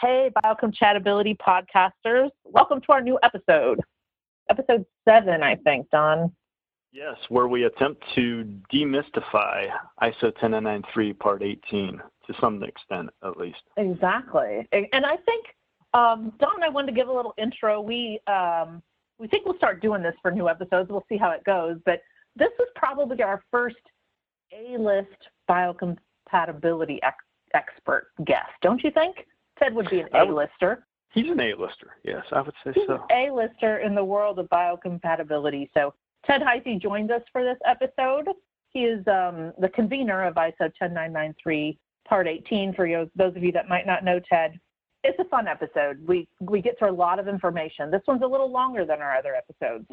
Hey, biocompatibility podcasters. Welcome to our new episode. Episode seven, I think, Don. Yes, where we attempt to demystify ISO 10993 Part 18 to some extent, at least. Exactly. And I think, um, Don, I wanted to give a little intro. We, um, we think we'll start doing this for new episodes. We'll see how it goes. But this is probably our first A-list biocompatibility ex- expert guest, don't you think? Ted would be an A-lister. He's an A-lister, yes, I would say He's so. A-lister in the world of biocompatibility. So Ted Heise joins us for this episode. He is um, the convener of ISO 10993 Part 18. For you, those of you that might not know Ted, it's a fun episode. We we get through a lot of information. This one's a little longer than our other episodes.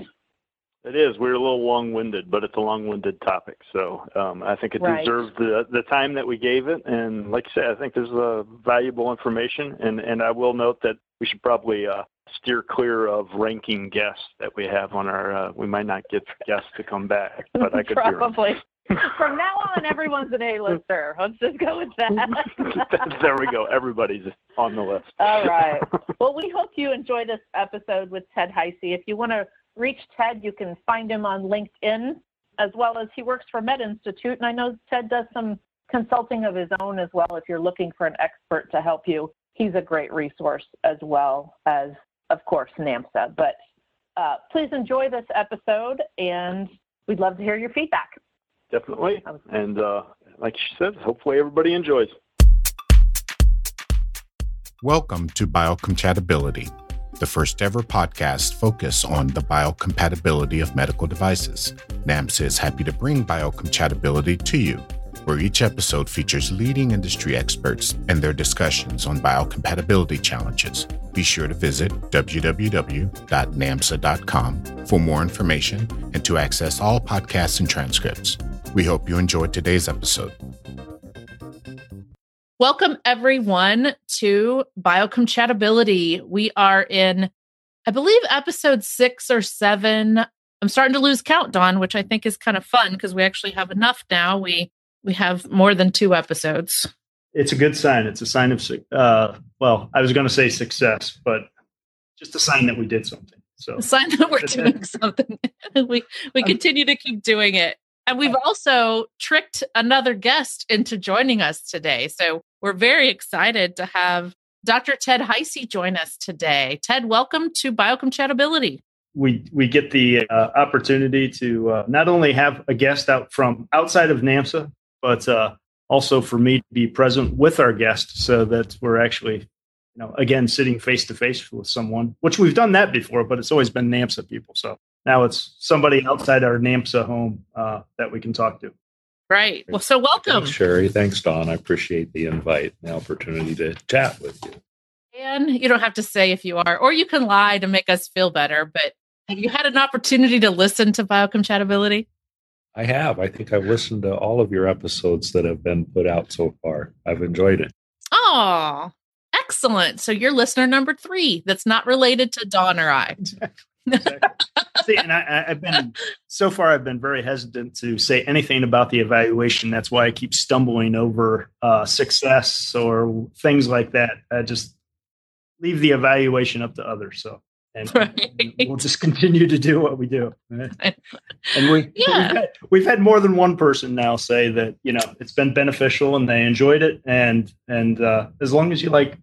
It is. We're a little long-winded, but it's a long-winded topic. So um, I think it Right. deserves the the time that we gave it. And like I said, I think there's uh, valuable information. And and I will note that we should probably uh, steer clear of ranking guests that we have on our. Uh, we might not get guests to come back, but I could. Probably. From now on, everyone's an A-lister. Let's just go with that. there we go. Everybody's on the list. All right. Well, we hope you enjoy this episode with Ted Heise. If you want to reach Ted, you can find him on LinkedIn, as well as he works for Med Institute. And I know Ted does some consulting of his own as well. If you're looking for an expert to help you, he's a great resource as well as, of course, NAMSA. But uh, please enjoy this episode, and we'd love to hear your feedback. Definitely. And uh, like she said, hopefully everybody enjoys. Welcome to Biocompatibility, the first ever podcast focused on the biocompatibility of medical devices. NAMSA is happy to bring biocompatibility to you, where each episode features leading industry experts and their discussions on biocompatibility challenges. Be sure to visit www.namsa.com for more information and to access all podcasts and transcripts. We hope you enjoyed today's episode. Welcome, everyone, to Biocompatibility. We are in, I believe, episode six or seven. I'm starting to lose count, Don, which I think is kind of fun because we actually have enough now. We we have more than two episodes. it's a good sign. It's a sign of, uh, well, I was going to say success, but just a sign that we did something. So A sign that we're doing something. we we Um, continue to keep doing it. And we've also tricked another guest into joining us today. So we're very excited to have Dr. Ted Heise join us today. Ted, welcome to Biocompatibility. we we get the uh, opportunity to uh, not only have a guest out from outside of NAMSA, but uh, also for me to be present with our guest, so that we're actually, you know, again sitting face to face with someone, which we've done that before, but it's always been NAMSA people. So now it's somebody outside our NAMSA home uh, that we can talk to. Right. Well, so welcome. Thanks, Sherry. Thanks, Don. I appreciate the invite and the opportunity to chat with you. And you don't have to say if you are, or you can lie to make us feel better. But have you had an opportunity to listen to Biocompatibility? I have. I think I've listened to all of your episodes that have been put out so far. I've enjoyed it. Oh, excellent. So you're listener number three that's not related to Don or I. Exactly. See, and I, I've been so far. I've been very hesitant to say anything about the evaluation. That's why I keep stumbling over uh, success or things like that. I just leave the evaluation up to others. So, and Right. we'll just continue to do what we do. And we Yeah. we've, had, we've had more than one person now say that you know it's been beneficial and they enjoyed it. And and uh, as long as you like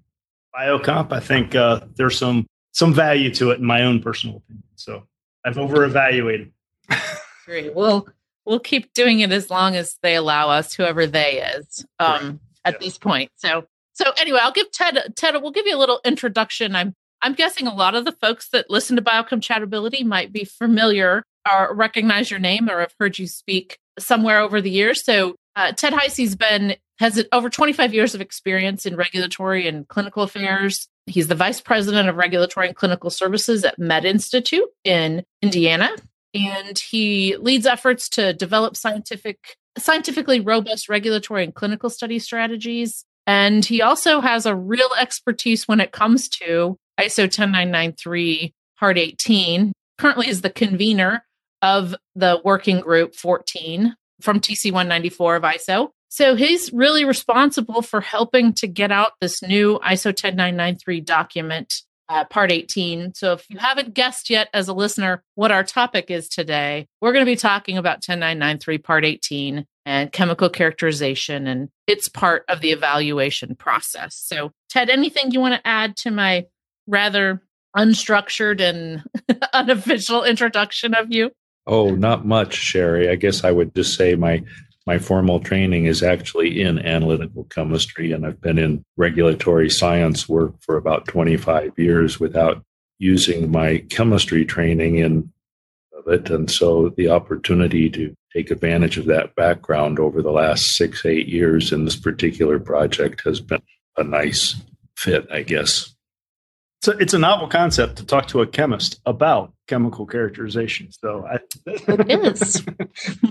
biocomp, I think uh, there's some some value to it in my own personal opinion. So I've over evaluated. Great. We'll we'll keep doing it as long as they allow us, whoever they is, um, at Yeah. this point. So so anyway, I'll give Ted Ted. We'll give you a little introduction. I'm I'm guessing a lot of the folks that listen to Biocompatibility might be familiar or recognize your name or have heard you speak somewhere over the years. So uh, Ted Heise's been has over 25 years of experience in regulatory and clinical affairs. He's the vice president of regulatory and clinical services at Med Institute in Indiana. And he leads efforts to develop scientific scientifically robust regulatory and clinical study strategies. And he also has a real expertise when it comes to ISO 10993 part 18 currently is the convener of the working group 14 from TC 194 of ISO So he's really responsible for helping to get out this new ISO 10993 document, uh, part 18. So if you haven't guessed yet as a listener what our topic is today, we're going to be talking about 10993 part 18 and chemical characterization and it's part of the evaluation process. So Ted, anything you want to add to my rather unstructured and unofficial introduction of you? Oh, not much, Sherry. I guess I would just say my my formal training is actually in analytical chemistry, and I've been in regulatory science work for about 25 years without using my chemistry training in of it. And so the opportunity to take advantage of that background over the last six, eight years in this particular project has been a nice fit, I guess. So it's a novel concept to talk to a chemist about chemical characterization. So I, it is.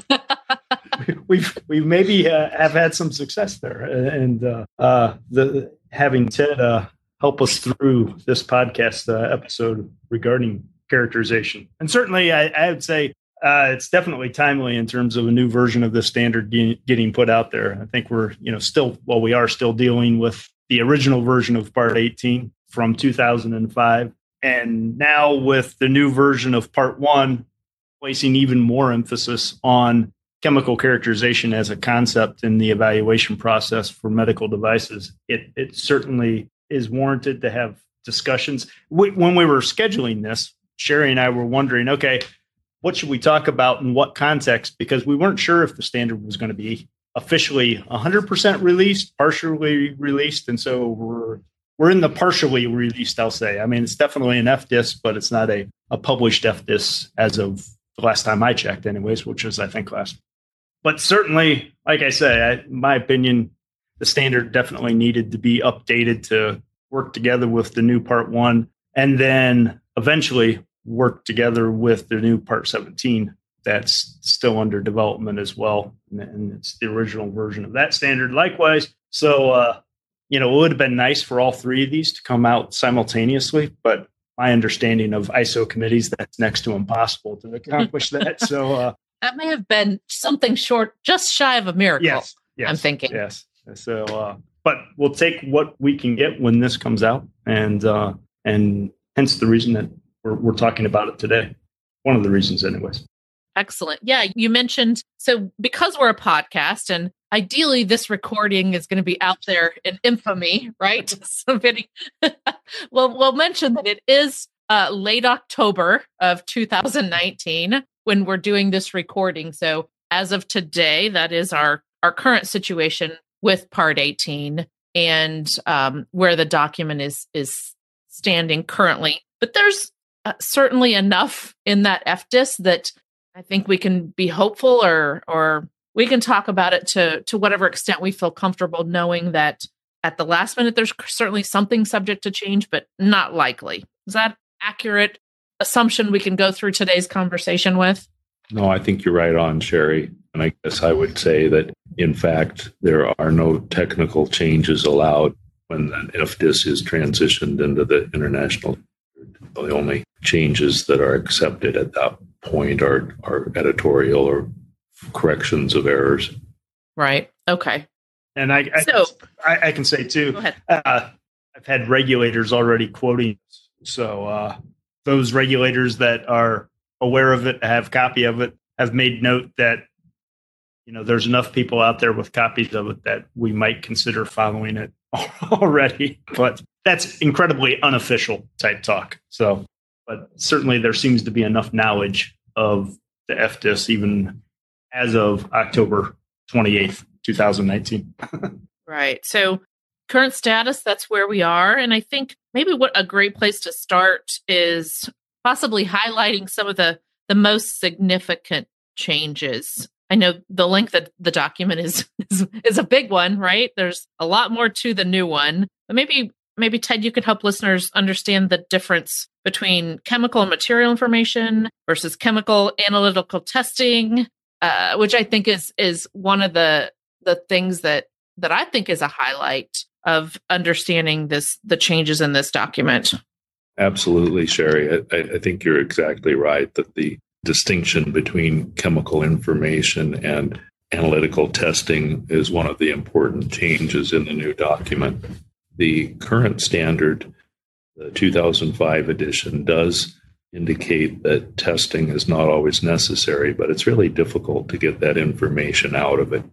we've we maybe uh, have had some success there, and uh, uh, the having Ted uh, help us through this podcast uh, episode regarding characterization, and certainly I, I would say uh, it's definitely timely in terms of a new version of the standard getting put out there. I think we're you know still well we are still dealing with the original version of Part 18 from 2005. And now with the new version of part one, placing even more emphasis on chemical characterization as a concept in the evaluation process for medical devices, it, it certainly is warranted to have discussions. We, when we were scheduling this, Sherry and I were wondering, okay, what should we talk about in what context? Because we weren't sure if the standard was going to be officially 100% released, partially released. And so we're we're in the partially released, I'll say. I mean, it's definitely an FDIS, but it's not a, a published FDIS as of the last time I checked, anyways, which was, I think, last. But certainly, like I say, I, my opinion, the standard definitely needed to be updated to work together with the new part one and then eventually work together with the new part 17 that's still under development as well. And it's the original version of that standard likewise. So, uh, you know, it would have been nice for all three of these to come out simultaneously, but my understanding of ISO committees, that's next to impossible to accomplish that. So uh, that may have been something short, just shy of a miracle. Yes, yes I'm thinking. Yes. So, uh, but we'll take what we can get when this comes out, and uh, and hence the reason that we're, we're talking about it today. One of the reasons, anyways. Excellent. Yeah, you mentioned so because we're a podcast and ideally this recording is going to be out there in infamy, right? Somebody well we'll mention that it is uh, late October of 2019 when we're doing this recording. So as of today, that is our our current situation with Part 18 and um, where the document is is standing currently. But there's uh, certainly enough in that FDIS that I think we can be hopeful or or we can talk about it to to whatever extent we feel comfortable knowing that at the last minute there's certainly something subject to change but not likely. Is that accurate assumption we can go through today's conversation with? No, I think you're right on, Sherry. And I guess I would say that, in fact, there are no technical changes allowed when the FDIS is transitioned into the international. The only changes that are accepted at that point are, are editorial or corrections of errors. Right. Okay. And I, I, so, I, I can say too, uh, I've had regulators already quoting. So uh, those regulators that are aware of it, have copy of it, have made note that you know there's enough people out there with copies of it that we might consider following it already. But that's incredibly unofficial type talk. So but certainly there seems to be enough knowledge of the FDIS even as of October 28th, 2019. right. So current status, that's where we are. And I think maybe what a great place to start is possibly highlighting some of the, the most significant changes. I know the length of the document is, is is a big one, right? There's a lot more to the new one. But maybe maybe Ted, you could help listeners understand the difference between chemical and material information versus chemical analytical testing, uh, which I think is is one of the the things that that I think is a highlight of understanding this the changes in this document. Absolutely, Sherry. I, I think you're exactly right that the distinction between chemical information and analytical testing is one of the important changes in the new document. The current standard, the 2005 edition, does indicate that testing is not always necessary, but it's really difficult to get that information out of it.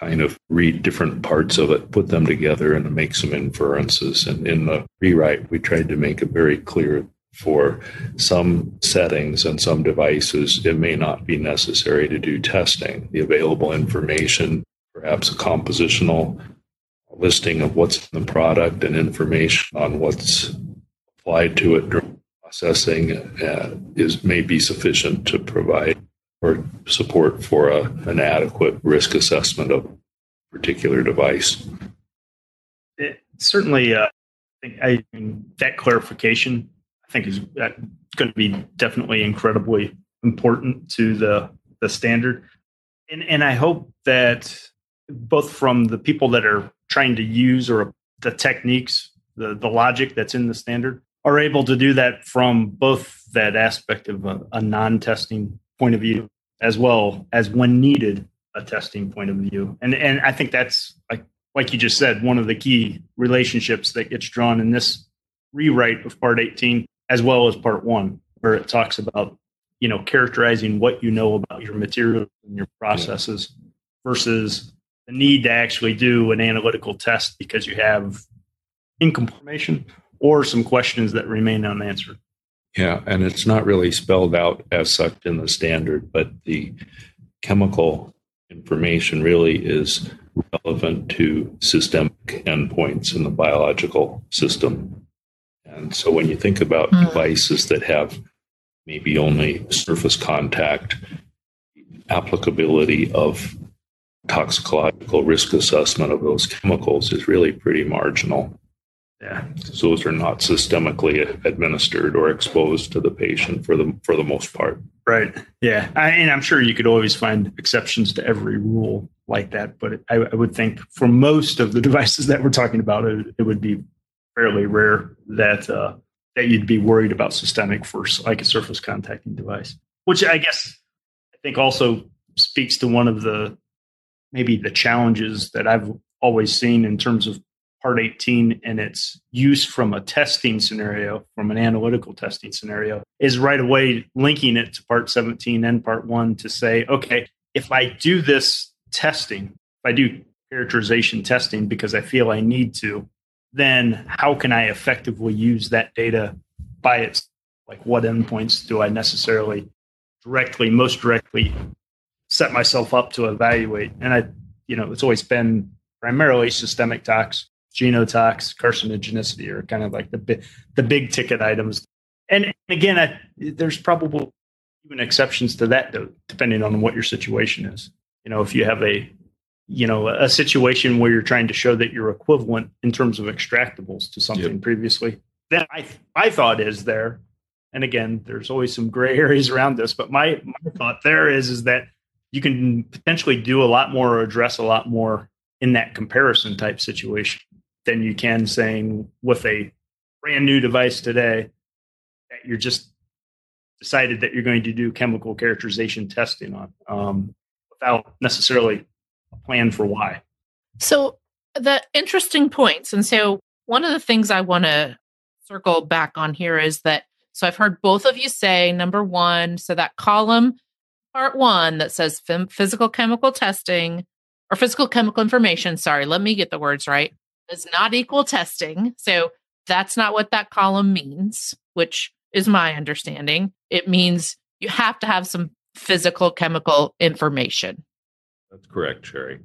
Kind of read different parts of it, put them together, and make some inferences. And in the rewrite, we tried to make it very clear for some settings and some devices, it may not be necessary to do testing. The available information, perhaps a compositional listing of what's in the product and information on what's applied to it during processing, uh, is may be sufficient to provide or support for a, an adequate risk assessment of a particular device. It, certainly, uh, I that clarification I think is going to be definitely incredibly important to the the standard. And and I hope that both from the people that are trying to use or the techniques, the the logic that's in the standard, are able to do that from both that aspect of a, a non-testing point of view as well as when needed a testing point of view. And and I think that's like like you just said, one of the key relationships that gets drawn in this rewrite of part 18 as well as part one, where it talks about you know characterizing what you know about your materials and your processes yeah. versus the need to actually do an analytical test because you have information or some questions that remain unanswered. Yeah, and it's not really spelled out as such in the standard, but the chemical information really is relevant to systemic endpoints in the biological system. And so when you think about mm. devices that have maybe only surface contact, applicability of toxicological risk assessment of those chemicals is really pretty marginal. Yeah, so those are not systemically administered or exposed to the patient for the for the most part. Right. Yeah, I, and I'm sure you could always find exceptions to every rule like that, but I, I would think for most of the devices that we're talking about, it, it would be fairly rare that uh, that you'd be worried about systemic for like a surface contacting device, which I guess I think also speaks to one of the maybe the challenges that I've always seen in terms of part 18 and its use from a testing scenario from an analytical testing scenario is right away linking it to part 17 and part 1 to say okay if i do this testing if i do characterization testing because i feel i need to then how can I effectively use that data by its like what endpoints do I necessarily directly, most directly set myself up to evaluate? And I, you know, it's always been primarily systemic tox, genotox, carcinogenicity are kind of like the big, the big ticket items. And again, I, there's probably even exceptions to that, depending on what your situation is. You know, if you have a you know a situation where you're trying to show that you're equivalent in terms of extractables to something yep. previously that i i thought is there and again there's always some gray areas around this but my my thought there is is that you can potentially do a lot more or address a lot more in that comparison type situation than you can saying with a brand new device today that you're just decided that you're going to do chemical characterization testing on um, without necessarily a plan for why. So the interesting points. And so one of the things I want to circle back on here is that so I've heard both of you say number one, so that column part one that says physical chemical testing or physical chemical information, sorry, let me get the words right, does not equal testing. So that's not what that column means, which is my understanding. It means you have to have some physical chemical information. That's correct, Sherry.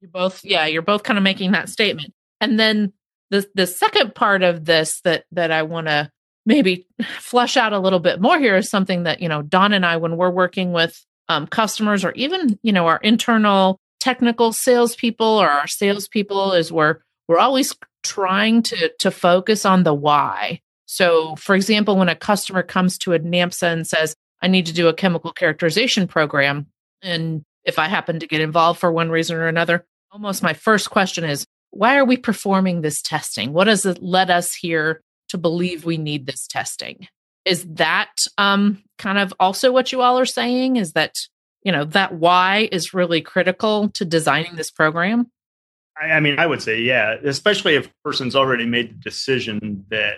You both, yeah, you're both kind of making that statement. And then the the second part of this that that I want to maybe flesh out a little bit more here is something that you know Don and I, when we're working with um, customers or even you know our internal technical salespeople or our salespeople, is we're we're always trying to to focus on the why. So, for example, when a customer comes to a NAMSA and says, "I need to do a chemical characterization program," and if I happen to get involved for one reason or another, almost my first question is why are we performing this testing? What has it led us here to believe we need this testing? Is that um, kind of also what you all are saying? Is that you know, that why is really critical to designing this program? I, mean, I would say, yeah, especially if a person's already made the decision that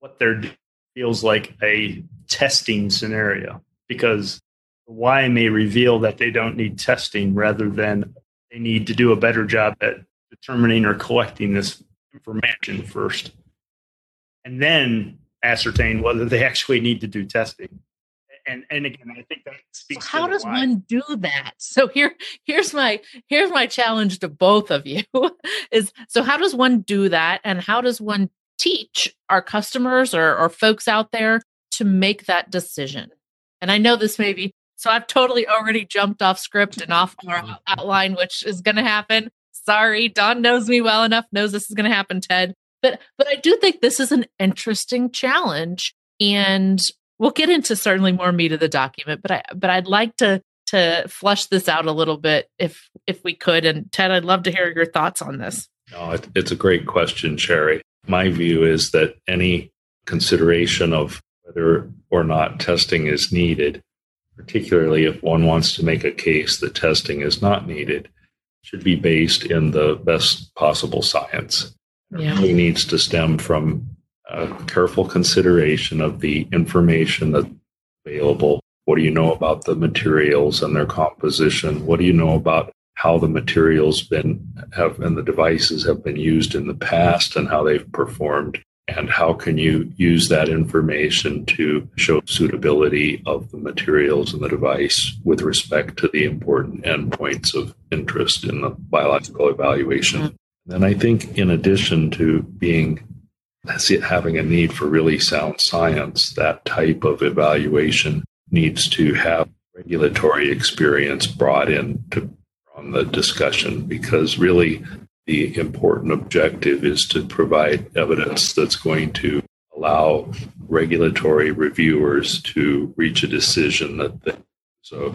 what they're doing feels like a testing scenario because why may reveal that they don't need testing rather than they need to do a better job at determining or collecting this information first and then ascertain whether they actually need to do testing and and again i think that speaks so how does why. one do that? So here here's my here's my challenge to both of you is so how does one do that? And how does one teach our customers or, or folks out there to make that decision? And i know this may be so i've totally already jumped off script and off our mm-hmm. outline which is going to happen. Sorry don knows me well enough knows this is going to happen ted. But but i do think this is an interesting challenge and we'll get into certainly more meat of the document, but I but I'd like to to flush this out a little bit if if we could. And Ted, I'd love to hear your thoughts on this. No, it's a great question, Sherry. My view is that any consideration of whether or not testing is needed, particularly if one wants to make a case that testing is not needed, should be based in the best possible science. Yeah. It really needs to stem from a careful consideration of the information that's available. What do you know about the materials and their composition? What do you know about how the materials been have and the devices have been used in the past and how they've performed? And how can you use that information to show suitability of the materials and the device with respect to the important endpoints of interest in the biological evaluation? Mm-hmm. And I think, in addition to being having a need for really sound science, that type of evaluation needs to have regulatory experience brought in to on the discussion because really the important objective is to provide evidence that's going to allow regulatory reviewers to reach a decision that they, so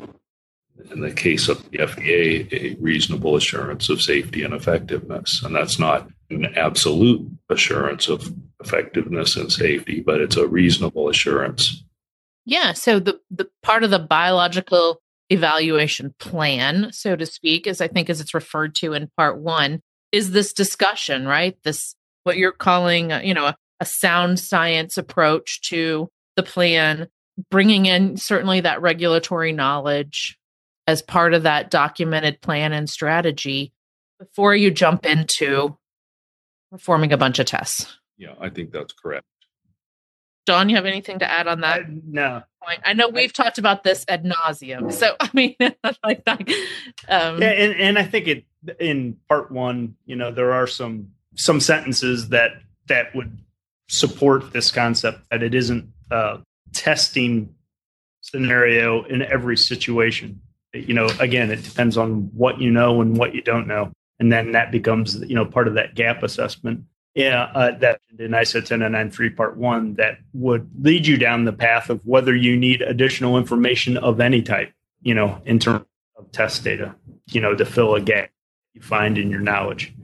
in the case of the FDA, a reasonable assurance of safety and effectiveness. And that's not an absolute assurance of effectiveness and safety, but it's a reasonable assurance. Yeah. So the, the part of the biological evaluation plan, so to speak, as I think as it's referred to in part one, is this discussion, right? This what you're calling, uh, you know, a, a sound science approach to the plan, bringing in certainly that regulatory knowledge as part of that documented plan and strategy before you jump into performing a bunch of tests. Yeah, I think that's correct. Don, you have anything to add on that? Uh, no. Point? I know we've I, talked about this ad nauseum. So I mean, like that. Um, yeah, and, and I think it in part one, you know, there are some some sentences that that would support this concept that it isn't a testing scenario in every situation. You know, again, it depends on what you know and what you don't know, and then that becomes you know part of that gap assessment yeah, uh, that in ISO 10993 Part 1 that would lead you down the path of whether you need additional information of any type, you know, in terms of test data, you know, to fill a gap you find in your knowledge.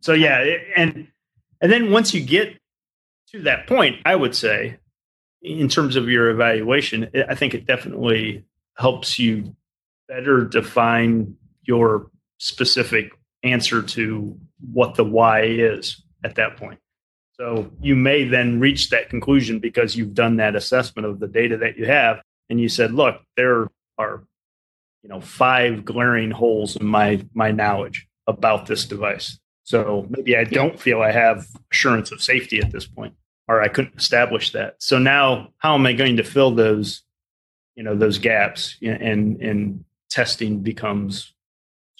So yeah, and and then once you get to that point, I would say, in terms of your evaluation, I think it definitely helps you better define your specific answer to what the why is at that point. So you may then reach that conclusion because you've done that assessment of the data that you have, and you said, "Look, there are, you know, five glaring holes in my my knowledge about this device. So maybe I don't feel I have assurance of safety at this point, or I couldn't establish that. So now, how am I going to fill those, you know, those gaps? And and testing becomes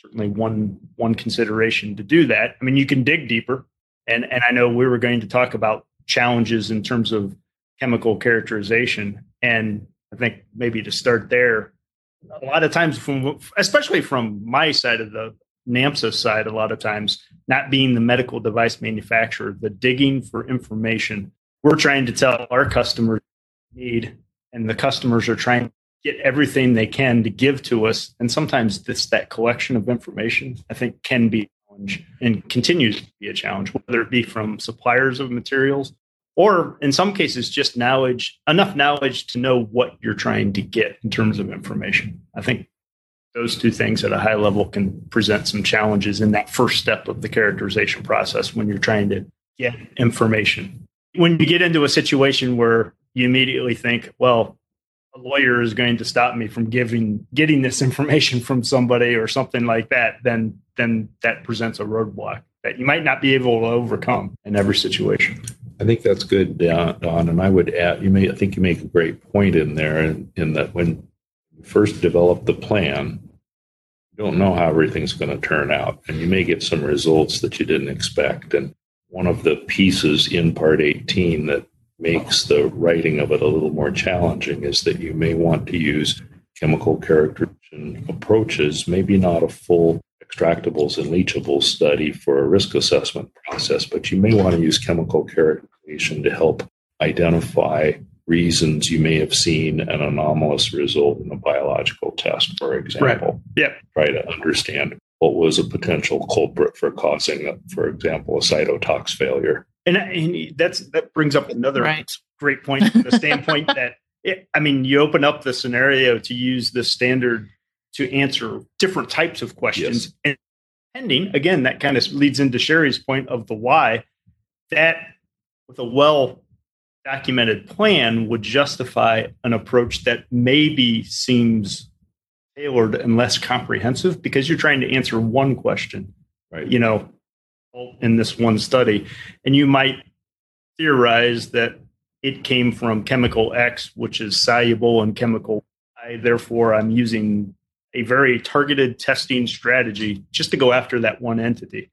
certainly one one consideration to do that. I mean, you can dig deeper and and I know we were going to talk about challenges in terms of chemical characterization, and I think maybe to start there, a lot of times from especially from my side of the NAMSA side, a lot of times not being the medical device manufacturer, the digging for information, we're trying to tell our customers need, and the customers are trying get everything they can to give to us. And sometimes this that collection of information, I think, can be a challenge and continues to be a challenge, whether it be from suppliers of materials or in some cases just knowledge, enough knowledge to know what you're trying to get in terms of information. I think those two things at a high level can present some challenges in that first step of the characterization process when you're trying to get information. When you get into a situation where you immediately think, well, lawyer is going to stop me from giving getting this information from somebody or something like that, then then that presents a roadblock that you might not be able to overcome in every situation. I think that's good, uh, Don. And I would add, you may, I think you make a great point in there, in, in that when you first develop the plan, you don't know how everything's going to turn out, and you may get some results that you didn't expect. And one of the pieces in Part 18 that makes the writing of it a little more challenging is that you may want to use chemical characterization approaches, maybe not a full extractables and leachables study for a risk assessment process, but you may want to use chemical characterization to help identify reasons you may have seen an anomalous result in a biological test, for example. Right. Yeah. Try to understand what was a potential culprit for causing, for example, a cytotox failure. And, and that's that brings up another right. great point from the standpoint that it, I mean, you open up the scenario to use the standard to answer different types of questions. Yes. And pending, again, that kind of leads into Sherry's point of the why. That with a well documented plan would justify an approach that maybe seems tailored and less comprehensive because you're trying to answer one question, right? You know, in this one study, and you might theorize that it came from chemical X, which is soluble in chemical Y. Therefore, I'm using a very targeted testing strategy just to go after that one entity.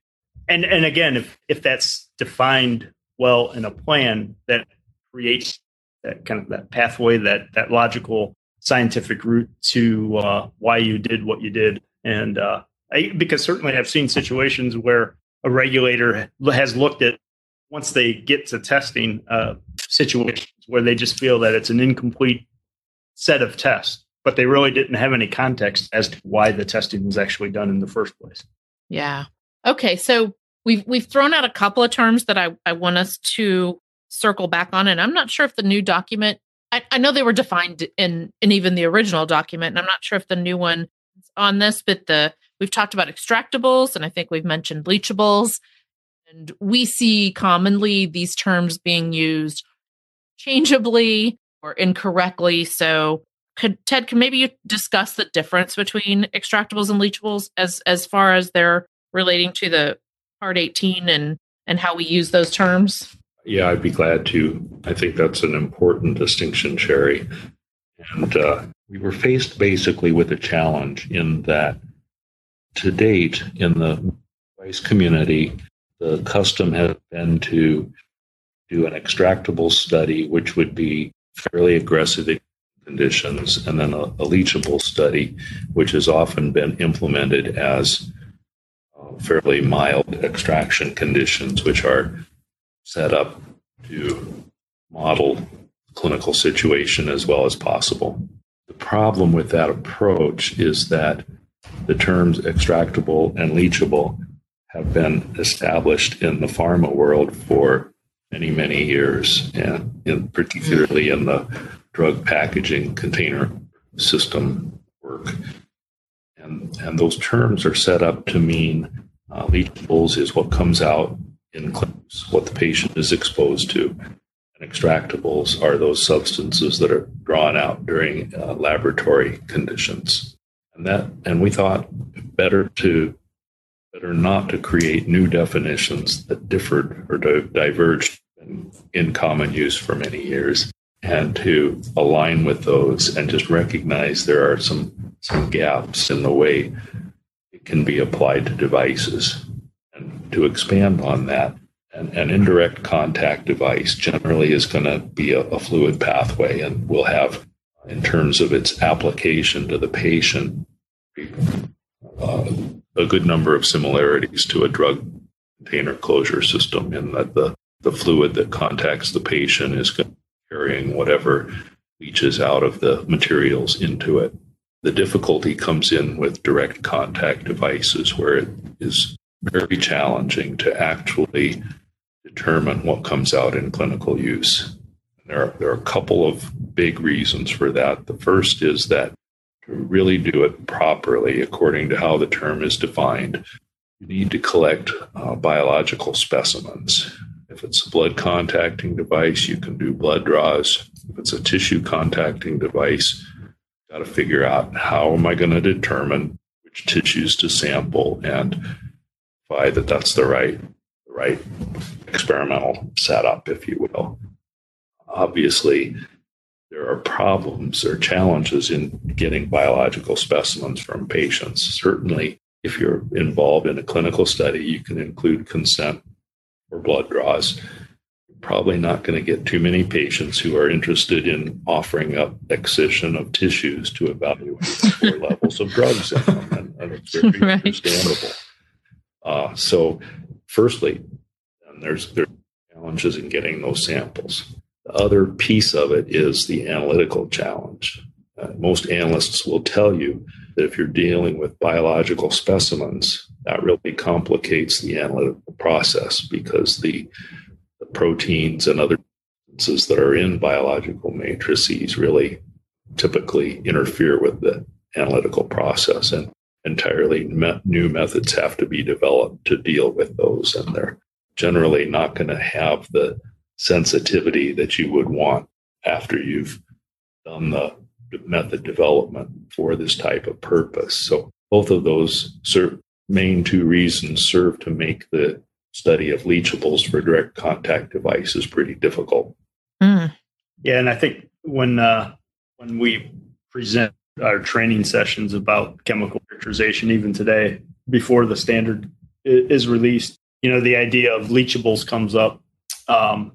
And and again, if if that's defined well in a plan that creates that kind of that pathway, that that logical scientific route to uh, why you did what you did, and uh, I, because certainly I've seen situations where a regulator has looked at once they get to testing uh, situations where they just feel that it's an incomplete set of tests but they really didn't have any context as to why the testing was actually done in the first place. Yeah. Okay. So we've we've thrown out a couple of terms that I, I want us to circle back on. And I'm not sure if the new document I, I know they were defined in in even the original document, and I'm not sure if the new one on this, but the we've talked about extractables and I think we've mentioned leachables. And we see commonly these terms being used changeably or incorrectly. So could Ted, can maybe you discuss the difference between extractables and leachables as as far as they're relating to the Part 18 and and how we use those terms? Yeah, I'd be glad to. I think that's an important distinction, Sherry. And uh, we were faced basically with a challenge in that to date in the device community, the custom has been to do an extractable study, which would be fairly aggressive conditions, and then a, a leachable study, which has often been implemented as uh, fairly mild extraction conditions, which are set up to model clinical situation as well as possible. The problem with that approach is that the terms extractable and leachable have been established in the pharma world for many, many years, and in, particularly in the drug packaging container system work. And, and those terms are set up to mean uh, leachables is what comes out in clinics, what the patient is exposed to. And extractables are those substances that are drawn out during uh, laboratory conditions. And that, and we thought better to better not to create new definitions that differed or diverged in, in common use for many years and to align with those and just recognize there are some some gaps in the way it can be applied to devices. And to expand on that an, an indirect contact device generally is going to be a, a fluid pathway and will have in terms of its application to the patient uh, a good number of similarities to a drug container closure system in that the, the fluid that contacts the patient is carrying whatever leaches out of the materials into it. The difficulty comes in with direct contact devices where it is very challenging to actually determine what comes out in clinical use. There are, there are a couple of big reasons for that. The first is that to really do it properly according to how the term is defined, you need to collect uh, biological specimens. If it's a blood contacting device, you can do blood draws. If it's a tissue contacting device, got to figure out how am I going to determine which tissues to sample and find that that's the right the right experimental setup, if you will. Obviously, there are problems or challenges in getting biological specimens from patients. Certainly, if you're involved in a clinical study, you can include consent for blood draws. You're probably not going to get too many patients who are interested in offering up excision of tissues to evaluate levels of drugs in them, and, and it's very right. understandable. Uh, so, firstly, there's there's challenges in getting those samples. The other piece of it is the analytical challenge. Uh, most analysts will tell you that if you're dealing with biological specimens, that really complicates the analytical process because the, the proteins and other substances that are in biological matrices really typically interfere with the analytical process and entirely me- new methods have to be developed to deal with those and they're generally not going to have the sensitivity that you would want after you've done the method development for this type of purpose. So both of those serve, main two reasons serve to make the study of leachables for direct contact devices pretty difficult. Mm. Yeah, and I think when uh, when we present our training sessions about chemical characterization, even today, before the standard is released, you know, the idea of leachables comes up um,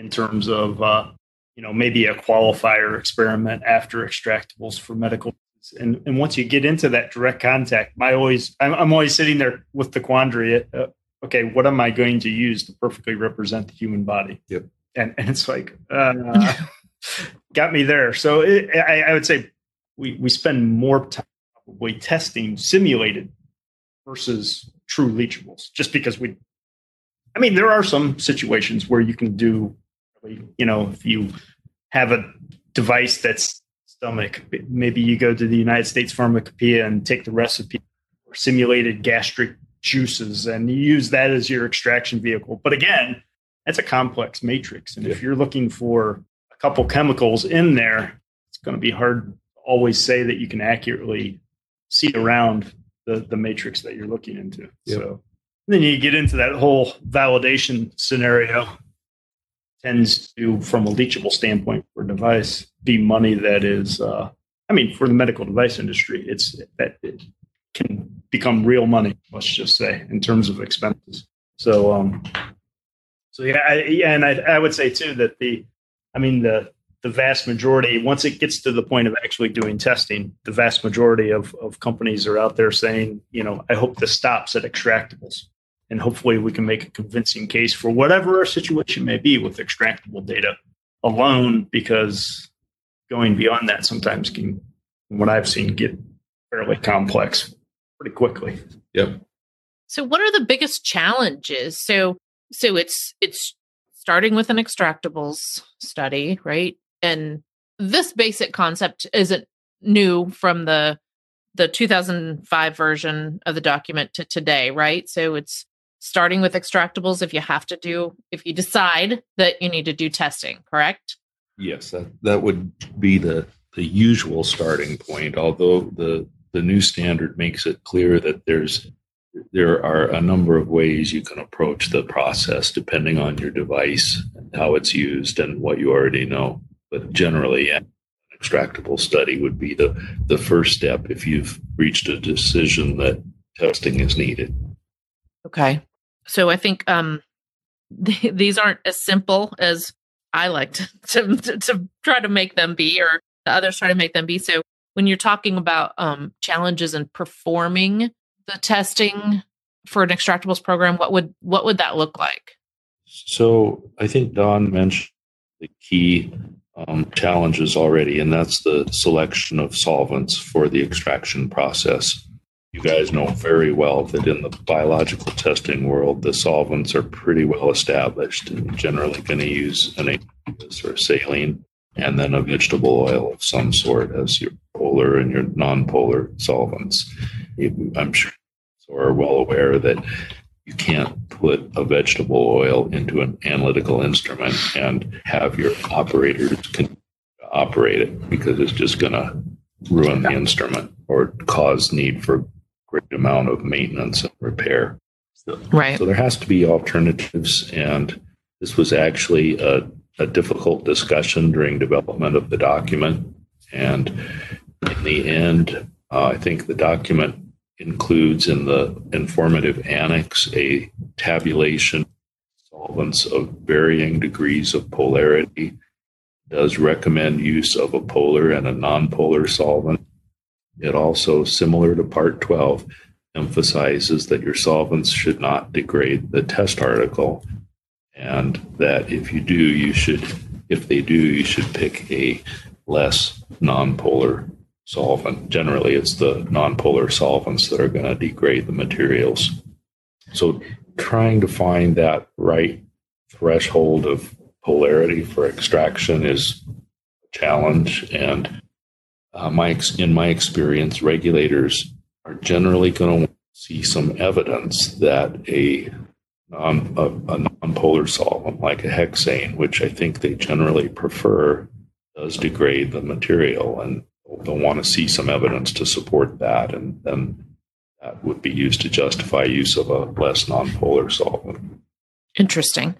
in terms of uh, you know maybe a qualifier experiment after extractables for medical and and once you get into that direct contact my always i'm, I'm always sitting there with the quandary uh, okay what am i going to use to perfectly represent the human body? Yep. And, and it's like uh, got me there. So it, I, I would say we we spend more time probably testing simulated versus true leachables just because we i mean there are some situations where you can do you know, if you have a device that's stomach, maybe you go to the United States Pharmacopoeia and take the recipe for simulated gastric juices and you use that as your extraction vehicle. But again, that's a complex matrix. And yeah. if you're looking for a couple chemicals in there, it's going to be hard to always say that you can accurately see around the, the matrix that you're looking into. Yep. So then you get into that whole validation scenario tends to, from a leachable standpoint for a device, be money that is, uh, I mean, for the medical device industry, it's that it can become real money. Let's just say in terms of expenses. So, um, so yeah, I, yeah, and I, I would say too that the, I mean, the the vast majority, once it gets to the point of actually doing testing, the vast majority of, of companies are out there saying, you know, I hope this stops at extractables and hopefully we can make a convincing case for whatever our situation may be with extractable data alone because going beyond that sometimes can what i've seen get fairly complex pretty quickly. Yep. So what are the biggest challenges? So so it's it's starting with an extractables study right? And this basic concept isn't new from the the 2005 version of the document to today right? So it's starting with extractables if you have to do if you decide that you need to do testing correct? Yes that, that would be the the usual starting point although the the new standard makes it clear that there's there are a number of ways you can approach the process depending on your device and how it's used and what you already know. But generally an extractable study would be the the first step if you've reached a decision that testing is needed. Okay so I think um, th- these aren't as simple as I like to, to, to try to make them be, or the others try to make them be. So when you're talking about um, challenges in performing the testing for an extractables program, what would what would that look like? So I think Don mentioned the key um, challenges already, and that's the selection of solvents for the extraction process you guys know very well that in the biological testing world, the solvents are pretty well established and generally going to use an aqueous or saline. and then a vegetable oil of some sort as your polar and your non-polar solvents. I'm sure you are well aware that you can't put a vegetable oil into an analytical instrument and have your operators operate it because it's just going to ruin the instrument or cause need for great amount of maintenance and repair. So, right. So there has to be alternatives, and this was actually a, a difficult discussion during development of the document. And in the end, uh, I think the document includes in the informative annex a tabulation solvents of varying degrees of polarity does recommend use of a polar and a nonpolar solvent. It also, similar to Part 12, emphasizes that your solvents should not degrade the test article, and that if you do, you should, if they do, you should pick a less nonpolar solvent. Generally, it's the nonpolar solvents that are going to degrade the materials. So, trying to find that right threshold of polarity for extraction is a challenge. And uh, my in my experience, regulators are generally going to see some evidence that a non a, a nonpolar solvent like a hexane, which I think they generally prefer, does degrade the material, and they'll want to see some evidence to support that, and then that would be used to justify use of a less nonpolar solvent. Interesting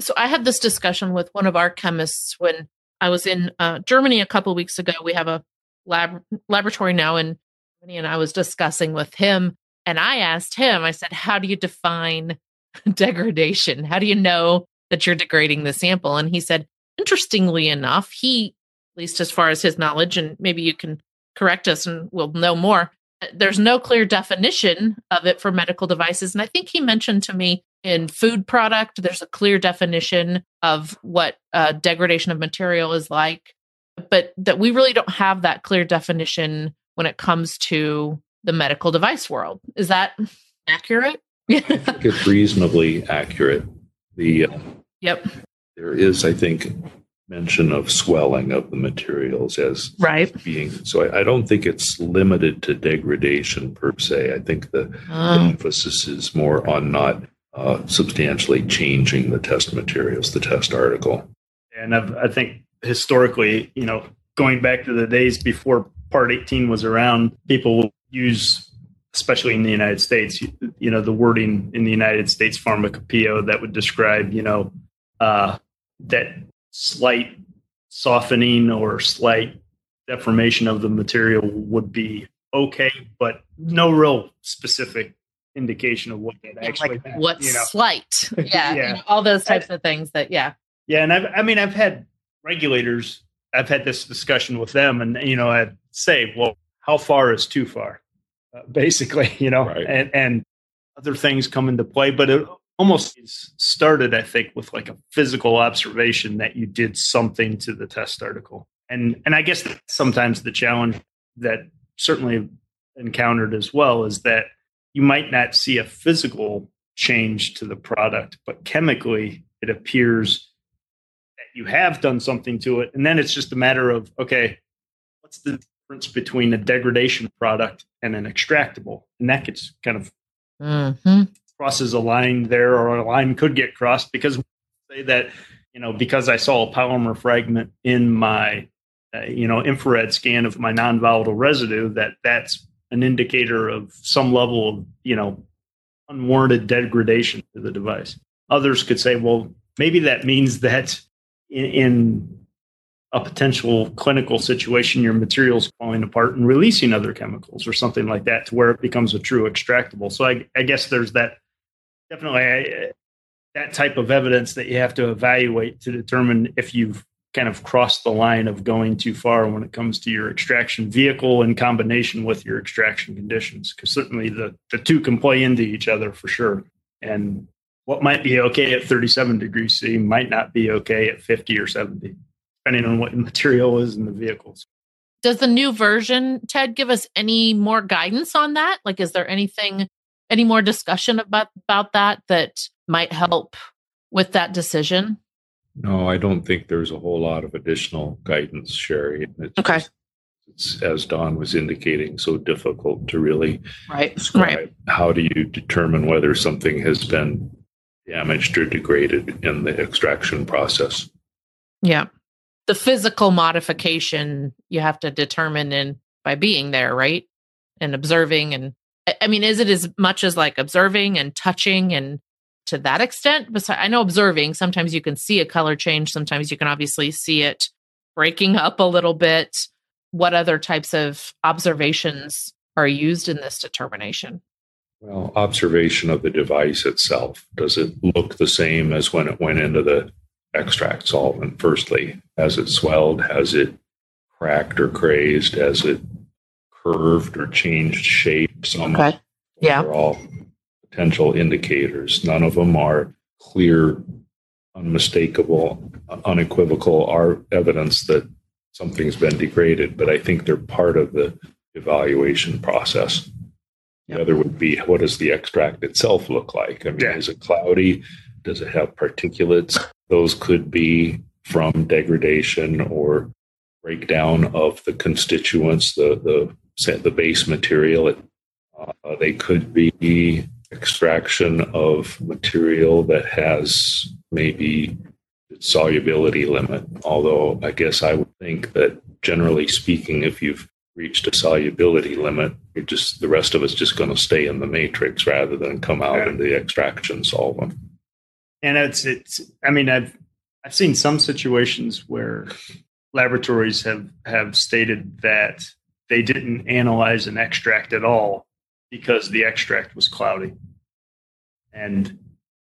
so I had this discussion with one of our chemists when I was in uh, Germany a couple weeks ago. We have a lab laboratory now in Germany, and I was discussing with him. And I asked him, I said, "How do you define degradation? How do you know that you're degrading the sample?" And he said, interestingly enough, he, at least as far as his knowledge, and maybe you can correct us and we'll know more. Uh, there's no clear definition of it for medical devices. And I think he mentioned to me in food product, there's a clear definition of what uh, degradation of material is like, but that we really don't have that clear definition when it comes to the medical device world. Is that accurate? I think it's reasonably accurate. The uh, yep, there is, I think, mention of swelling of the materials as right being so I, I, don't think it's limited to degradation per se i think the, the ah. emphasis is more on not uh, substantially changing the test materials, the test article. And I've, i think historically, you know, going back to the days before Part 18 was around, people use, especially in the United States, you, you know, the wording in the United States pharmacopoeia that would describe, you know, uh, that slight softening or slight deformation of the material would be okay, but no real specific indication of what that actually like what's you know. slight yeah, yeah. You know, all those types I, of things that yeah yeah and I've, i mean i've had regulators i've had this discussion with them and you know i'd say well how far is too far uh, basically you know right. and and other things come into play but it almost started i think with like a physical observation that you did something to the test article and and i guess sometimes the challenge that certainly encountered as well is that you might not see a physical change to the product, but chemically it appears you have done something to it. And then it's just a matter of, okay, what's the difference between a degradation product and an extractable? And that gets kind of mm-hmm. crosses a line there, or a line could get crossed because say that, you know, because I saw a polymer fragment in my, uh, you know, infrared scan of my non volatile residue, that that's an indicator of some level of you know unwarranted degradation to the device. Others could say, well, maybe that means that in, in a potential clinical situation, your material's falling apart and releasing other chemicals or something like that to where it becomes a true extractable. So I, I guess there's that definitely that type of evidence that you have to evaluate to determine if you've kind of crossed the line of going too far when it comes to your extraction vehicle in combination with your extraction conditions because certainly the, the two can play into each other for sure and what might be okay at 37 degrees c might not be okay at 50 or 70 depending on what material is in the vehicles does the new version ted give us any more guidance on that like is there anything any more discussion about about that that might help with that decision No, I don't think there's a whole lot of additional guidance, Sherry. It's Okay. just- it's as Don was indicating, so difficult to really Right. describe. Right. How do you determine whether something has been damaged or degraded in the extraction process? Yeah. The physical modification you have to determine in by being there, right? And observing and I- mean, is it as much as like observing and touching and to that extent? Besides, I know observing, sometimes you can see a color change, sometimes you can obviously see it breaking up a little bit. What other types of observations are used in this determination? Well, observation of the device itself. Does it look the same as when it went into the extract solvent? Firstly, has it swelled? Has it cracked or crazed? Has it curved or changed shape? Some Yeah. are all potential indicators. None of them are clear, unmistakable, unequivocal are evidence that something's been degraded, but I think they're part of the evaluation process. The other would be what does the extract itself look like? I mean, Yeah. is it cloudy? Does it have particulates? Those could be from degradation or breakdown of the constituents, the the the base material. It, uh, they could be extraction of material that has maybe solubility limit. Although I guess I would think that generally speaking, if you've reached a solubility limit, you're just the rest of it's just going to stay in the matrix rather than come out Yeah. in the extraction solvent. and it's it's i mean i've i've seen some situations where laboratories have have stated that they didn't analyze an extract at all because the extract was cloudy and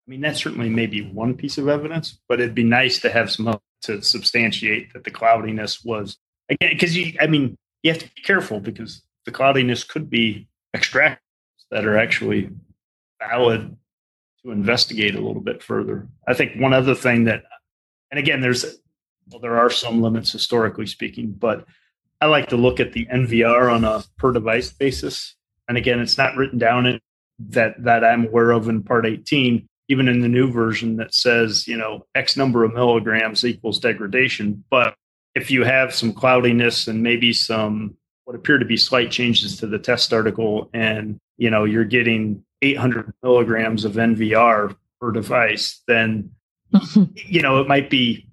i mean that certainly may be one piece of evidence but it'd be nice to have some to substantiate that the cloudiness was again because you i mean you have to be careful because the cloudiness could be extracts that are actually valid to investigate a little bit further. I think one other thing that, and again, there's, well, there are some limits historically speaking, but I like to look at the NVR on a per device basis. And again, it's not written down in that that I'm aware of in Part 18, even in the new version that says, you know, X number of milligrams equals degradation. But if you have some cloudiness and maybe some what appear to be slight changes to the test article, and you know, you're getting 800 milligrams of NVR per device, then you know it might be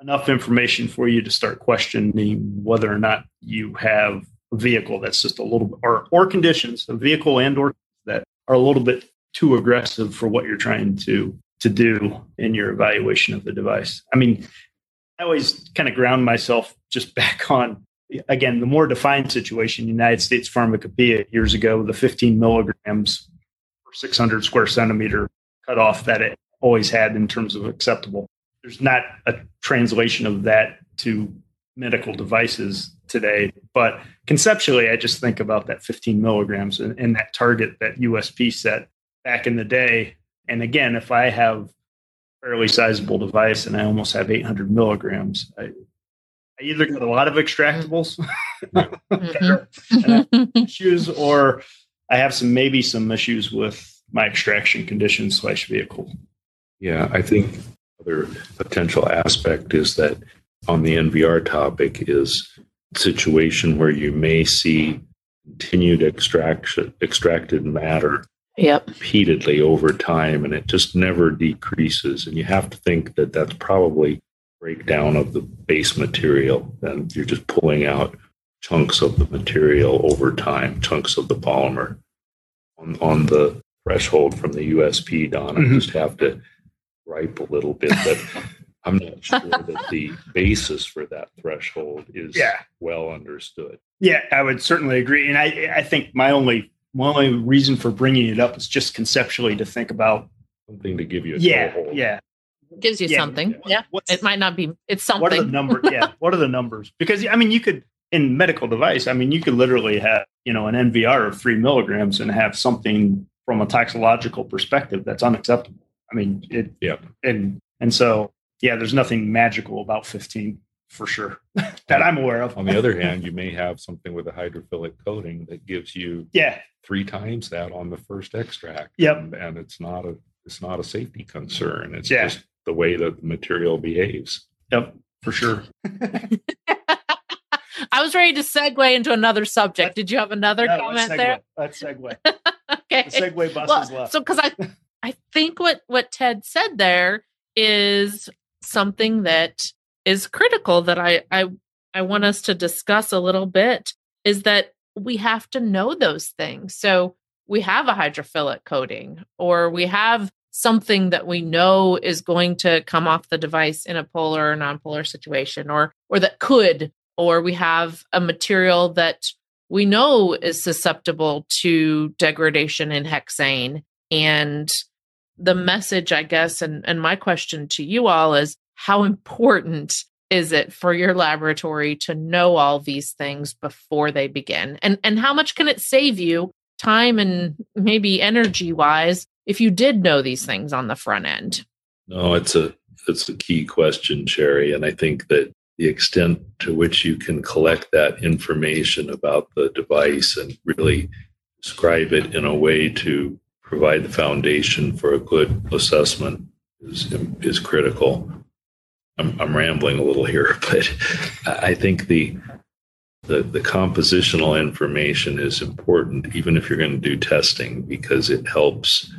enough information for you to start questioning whether or not you have a vehicle that's just a little bit or or conditions, a vehicle and or that are a little bit too aggressive for what you're trying to to do in your evaluation of the device. I mean, I always kind of ground myself just back on again the more defined situation. United States Pharmacopoeia years ago, the 15 milligrams per 600 square centimeter cutoff that it always had in terms of acceptable. There's not a translation of that to medical devices today, but conceptually, I just think about that 15 milligrams and, and that target that USP set back in the day. And again, if I have fairly sizable device and I almost have 800 milligrams, I, I either got a lot of extractables Mhm. issues or I have some maybe some issues with my extraction conditions slash vehicle. Yeah, I think other potential aspect is that on the NVR topic is situation where you may see continued extraction extracted matter Yep. repeatedly over time and it just never decreases and you have to think that that's probably breakdown of the base material and you're just pulling out chunks of the material over time chunks of the polymer on, on the threshold from the usp don i Mhm. just have to gripe a little bit that i'm not sure that the basis for that threshold is Yeah. well understood Yeah, I would certainly agree. And I, I think my only my only reason for bringing it up is just conceptually to think about. something to give you a Yeah, toehold. yeah. Gives you Yeah. something. Yeah. What's, It might not be, it's something. what are the something. numbers? Yeah, what are the numbers? Because I mean, you could in medical device. I mean, you could literally have you know an NVR of three milligrams and have something from a toxicological perspective that's unacceptable. I mean, it. Yeah. And and so yeah, there's nothing magical about 15 for sure that I'm aware of. On the other hand, you may have something with a hydrophilic coating that gives you yeah, three times that on the first extract. Yep. And, and it's not a it's not a safety concern. It's Yeah. just the way that the material behaves. Yep, for sure. I was ready to segue into another subject. Did you have another No, comment let's segue. there? Let's segue. okay. The segue bus Well, is left. so because I I think what what Ted said there is something that is critical that I I I want us to discuss a little bit is that we have to know those things. So we have a hydrophilic coating or we have something that we know is going to come off the device in a polar or nonpolar situation or or that could or we have a material that we know is susceptible to degradation in hexane and the message i guess and, and my question to you all is how important is it for your laboratory to know all these things before they begin and and how much can it save you time and maybe energy wise if you did know these things on the front end No, it's a it's a key question, Sherry, and I think that the extent to which you can collect that information about the device and really describe it in a way to provide the foundation for a good assessment is is critical. I'm, I'm rambling a little here, but I think the the, the compositional information is important, even if you're going to do testing, because it helps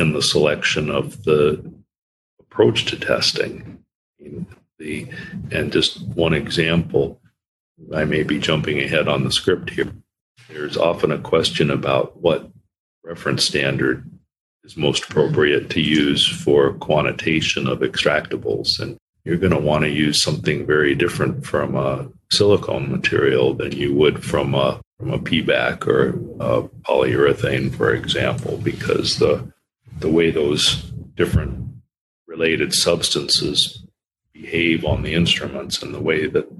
in the selection of the approach to testing. The and just one example, I may be jumping ahead on the script here. There's often a question about what reference standard is most appropriate to use for quantitation of extractables, and you're going to want to use something very different from a silicone material than you would from a from a PBAC or a polyurethane, for example, because the the way those different related substances behave on the instruments and the way that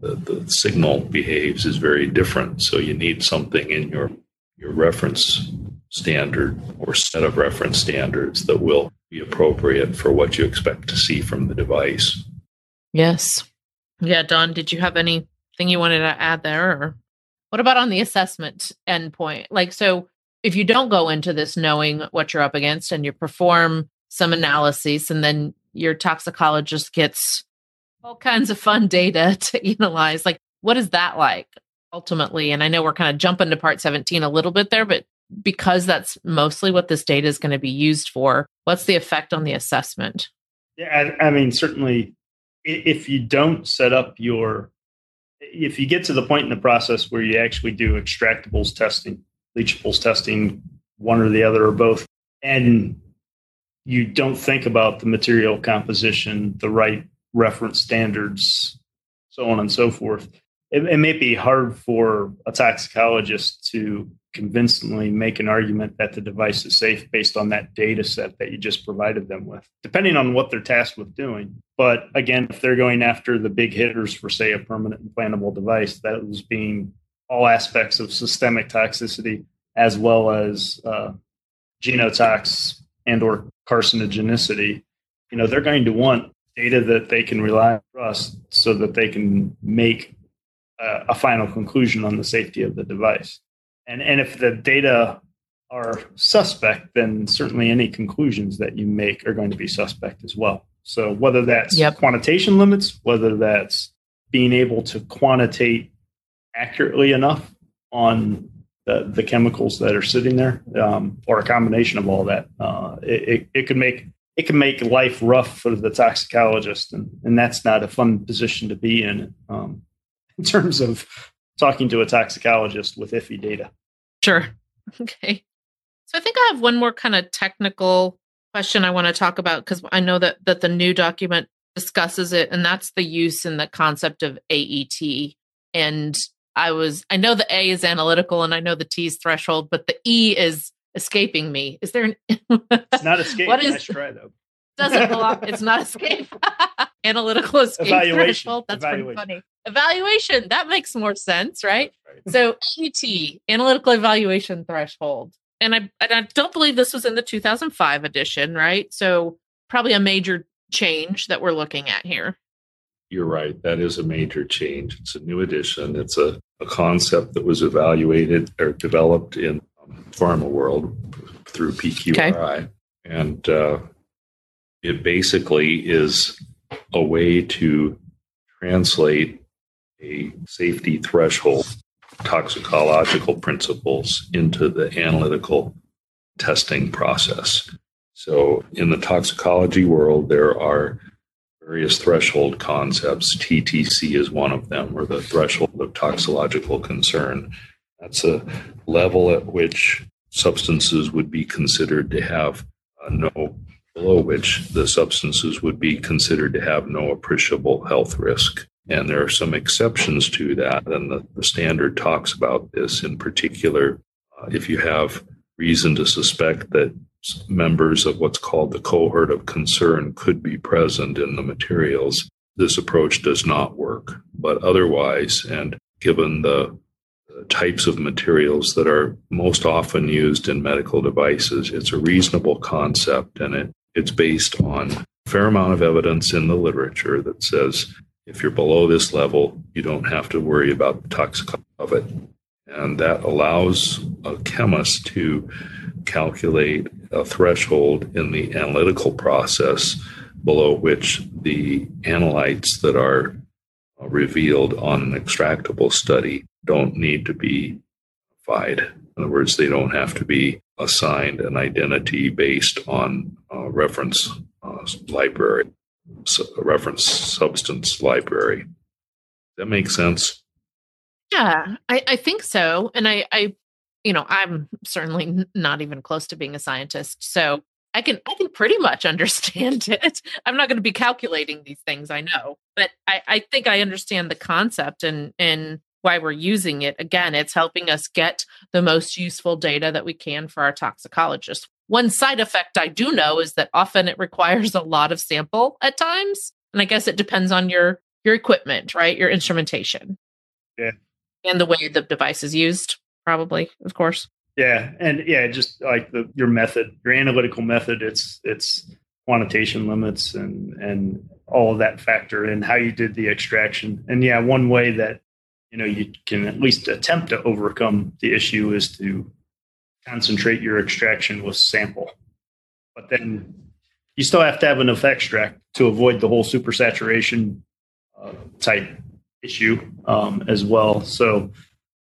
the, the signal behaves is very different. So you need something in your your reference standard or set of reference standards that will be appropriate for what you expect to see from the device. yes. Yeah don did you have anything you wanted to add there or what about on the assessment endpoint? Like so if you don't go into this knowing what you're up against and you perform some analyses and then your toxicologist gets all kinds of fun data to analyze like what is that like ultimately? And i know we're kind of jumping to part 17 a little bit there but because that's mostly what this data is going to be used for what's the effect on the assessment? Yeah, I, I mean, certainly, if you don't set up your, if you get to the point in the process where you actually do extractables testing, leachables testing, one or the other or both, and you don't think about the material composition, the right reference standards, so on and so forth, it, it may be hard for a toxicologist to convincingly make an argument that the device is safe based on that data set that you just provided them with, depending on what they're tasked with doing. But again, if they're going after the big hitters for, say, a permanent implantable device, that was being all aspects of systemic toxicity as well as uh, genotox and or carcinogenicity, you know, they're going to want data that they can rely on trust so that they can make uh, a final conclusion on the safety of the device. And and if the data are suspect, then certainly any conclusions that you make are going to be suspect as well. So whether that's Yep. quantitation limits, whether that's being able to quantitate accurately enough on the, the chemicals that are sitting there, um, or a combination of all that, uh, it, it, it could make it can make life rough for the toxicologist, and, and that's not a fun position to be in um, in terms of talking to a toxicologist with iffy data. Sure. Okay. So I think I have one more kind of technical question I want to talk about because I know that that the new document discusses it, and that's the use and the concept of AET. And I was I know the A is analytical and I know the T is threshold, but the E is escaping me. Is there an It's not escape. What is- nice try though. Doesn't belong it's not escape. analytical escape Evaluation. threshold. That's pretty funny. Evaluation. That makes more sense, right? So AET, analytical evaluation threshold. And I and I don't believe this was in the 2005 edition, right? So probably a major change that we're looking at here. You're right. That is a major change. It's a new edition. It's a, a concept that was evaluated or developed in um, pharma world through PQRI. And uh, it basically is a way to translate a safety threshold toxicological principles into the analytical testing process. So, in the toxicology world, there are various threshold concepts. TTC is one of them, or the threshold of toxicological concern. That's a level at which substances would be considered to have uh, no, below which the substances would be considered to have no appreciable health risk. And there are some exceptions to that. And the, the standard talks about this in particular. Uh, if you have reason to suspect that members of what's called the cohort of concern could be present in the materials, this approach does not work. But otherwise, and given the types of materials that are most often used in medical devices, it's a reasonable concept and it, it's based on a fair amount of evidence in the literature that says if you're below this level, you don't have to worry about the toxicity of it. And that allows a chemist to calculate a threshold in the analytical process below which the analytes that are uh, revealed on an extractable study don't need to be fied. In other words, they don't have to be assigned an identity based on reference uh, library, reference substance library. That makes sense. Yeah, I, I think so. And I, I, you know, I'm certainly not even close to being a scientist. So I can I can pretty much understand it. I'm not going to be calculating these things, I know, but I, I think I understand the concept and and why we're using it. Again, it's helping us get the most useful data that we can for our toxicologists. One side effect I do know is that often it requires a lot of sample at times, and I guess it depends on your your equipment, right? Your instrumentation. Yeah. And the way the device is used, probably, of course. Yeah, and yeah, just like the your method, your analytical method, it's it's quantitation limits and and all of that factor in how you did the extraction. And yeah, one way that you know you can at least attempt to overcome the issue is to concentrate your extraction with sample. But then you still have to have enough extract to avoid the whole supersaturation uh, type issue um, as well. So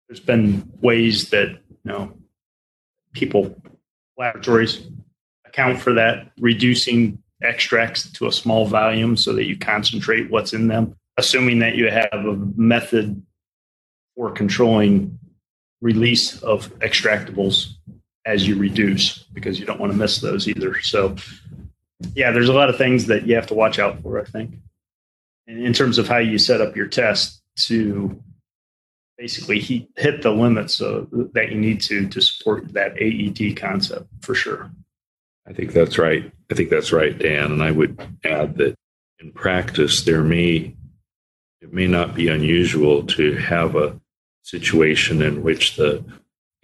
there's been ways that you know people, laboratories account for that, reducing extracts to a small volume so that you concentrate what's in them, assuming that you have a method for controlling release of extractables as you reduce because you don't want to miss those either. So, yeah, there's a lot of things that you have to watch out for, I think, in terms of how you set up your test to basically hit the limits that you need to to support that AET concept for sure. I think that's right. I think that's right, Don. And I would add that in practice, there may it may not be unusual to have a situation in which the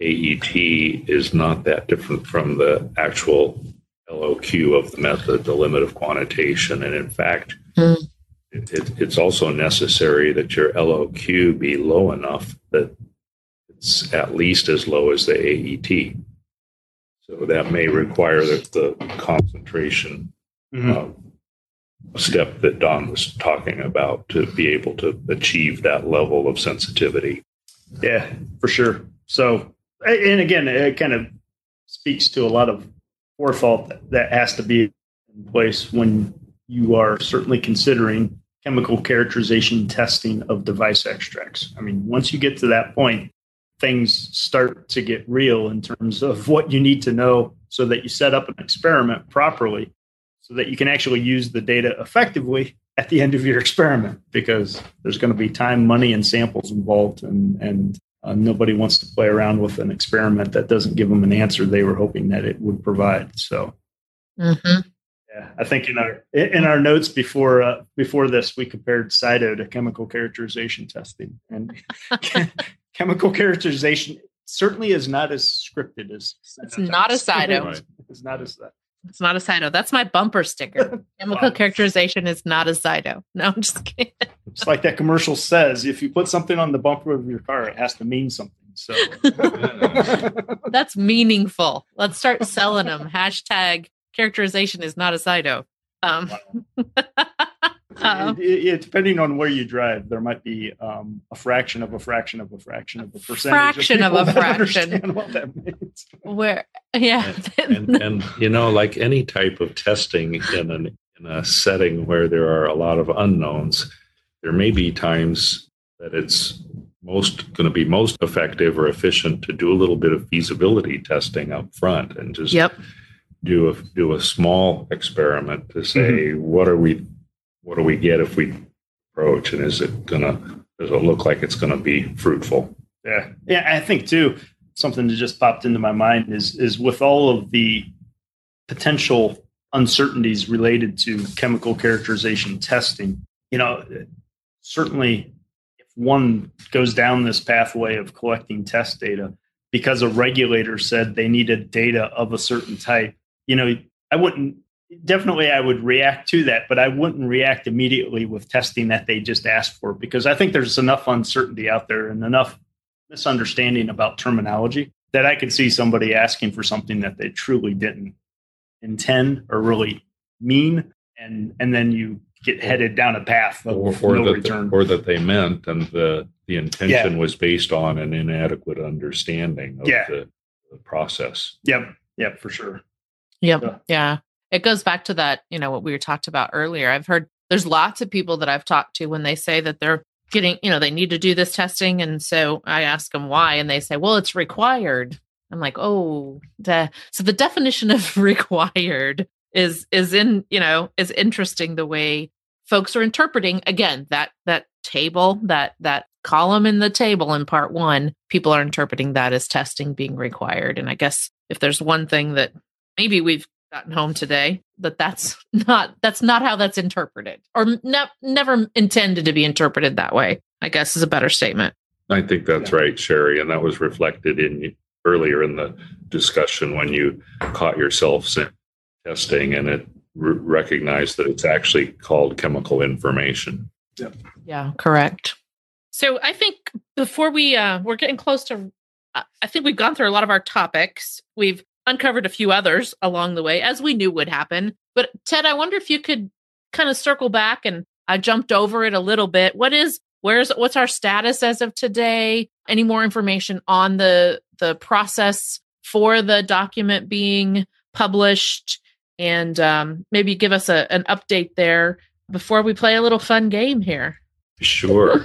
AET is not that different from the actual LOQ of the method, the limit of quantitation. And in fact, mm it, it's also necessary that your LOQ be low enough that it's at least as low as the AET. So that may require the, the concentration mm-hmm. uh, step that Don was talking about to be able to achieve that level of sensitivity. Yeah, for sure. So, and again, it kind of speaks to a lot of forethought that has to be in place when you are certainly considering chemical characterization testing of device extracts. I mean, once you get to that point, things start to get real in terms of what you need to know so that you set up an experiment properly so that you can actually use the data effectively at the end of your experiment because there's going to be time, money, and samples involved, and, and uh, nobody wants to play around with an experiment that doesn't give them an answer they were hoping that it would provide. So, mm-hmm. Yeah, I think in our in our notes before uh, before this, we compared CYTO to chemical characterization testing, and chemical characterization certainly is not as scripted as it's not a CYTO. It's not as that. It's not a CYTO. That's my bumper sticker. Chemical wow. characterization is not a CYTO. No, I'm just kidding. It's like that commercial says: if you put something on the bumper of your car, it has to mean something. So that's meaningful. Let's start selling them. Hashtag characterization is not a CYTO. Um, it, it, depending on where you drive, there might be um, a fraction of a fraction of a fraction of a percentage. Fraction of, of a fraction. What that means. Where, yeah, and, and, and, you know, like any type of testing in an in a setting where there are a lot of unknowns, there may be times that it's most going to be most effective or efficient to do a little bit of feasibility testing up front and just yep. do a do a small experiment to say mm-hmm. what are we what do we get if we approach and is it gonna does it look like it's gonna be fruitful? Yeah. Yeah i think too something that just popped into my mind is is with all of the potential uncertainties related to chemical characterization testing you know certainly if one goes down this pathway of collecting test data because a regulator said they needed data of a certain type you know i wouldn't definitely I would react to that, but I wouldn't react immediately with testing that they just asked for because I think there's enough uncertainty out there and enough misunderstanding about terminology that I could see somebody asking for something that they truly didn't intend or really mean and and then you get headed down a path of or, or no that return. The, or that they meant and the the intention yeah. was based on an inadequate understanding of yeah. the, the process. Yep. Yep, for sure. Yep. So. Yeah it goes back to that, you know, what we were talked about earlier. I've heard there's lots of people that I've talked to when they say that they're getting, you know, they need to do this testing. And so I ask them why, and they say, well, it's required. I'm like, oh, so the definition of required is is in, you know, is interesting the way folks are interpreting again that that table that that column in the table in part one people are interpreting that as testing being required and i guess if there's one thing that maybe we've gotten home today that that's not that's not how that's interpreted or ne- never intended to be interpreted that way i guess is a better statement i think that's yeah. right sherry and that was reflected in earlier in the discussion when you caught yourself testing and it r- recognized that it's actually called chemical information yeah yeah correct so i think before we uh we're getting close to I think we've gone through a lot of our topics. We've uncovered a few others along the way, as we knew would happen. But Ted, I wonder if you could kind of circle back and I jumped over it a little bit. What is where's what's our status as of today? Any more information on the the process for the document being published? And um, maybe give us a, an update there before we play a little fun game here. Sure.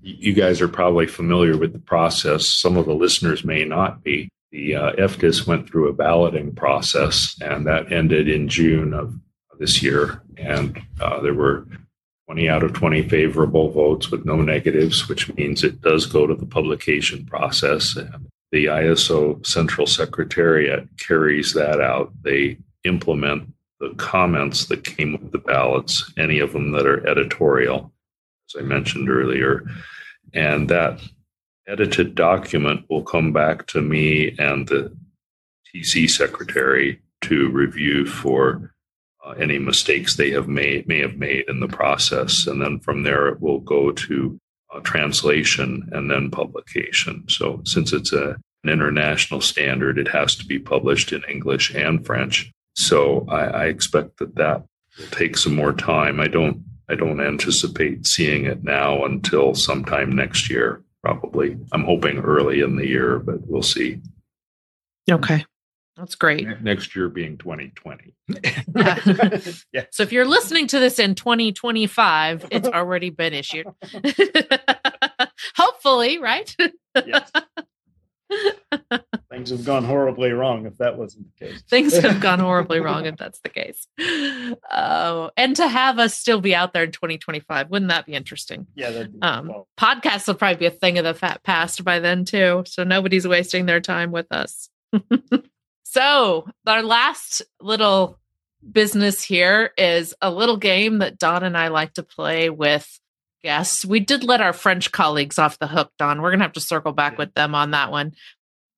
you guys are probably familiar with the process. Some of the listeners may not be the uh, FDIS went through a balloting process, and that ended in June of this year. And uh, there were 20 out of 20 favorable votes with no negatives, which means it does go to the publication process. The ISO Central Secretariat carries that out. They implement the comments that came with the ballots, any of them that are editorial, as I mentioned earlier. And that edited document will come back to me and the TC secretary to review for uh, any mistakes they have made may have made in the process, and then from there it will go to uh, translation and then publication. So since it's a, an international standard, it has to be published in English and French. So I, I expect that that will take some more time. I don't I don't anticipate seeing it now until sometime next year probably. I'm hoping early in the year, but we'll see. Okay. That's great. Next year being 2020. yeah. So if you're listening to this in 2025, it's already been issued. Hopefully, right? yes. Things have gone horribly wrong if that wasn't the case. Things have gone horribly wrong if that's the case. Uh, and to have us still be out there in 2025, wouldn't that be interesting? Yeah. Be, um, well. Podcasts will probably be a thing of the fat past by then, too. So nobody's wasting their time with us. so, our last little business here is a little game that Don and I like to play with guests. We did let our French colleagues off the hook, Don. We're gonna have to circle back with them on that one.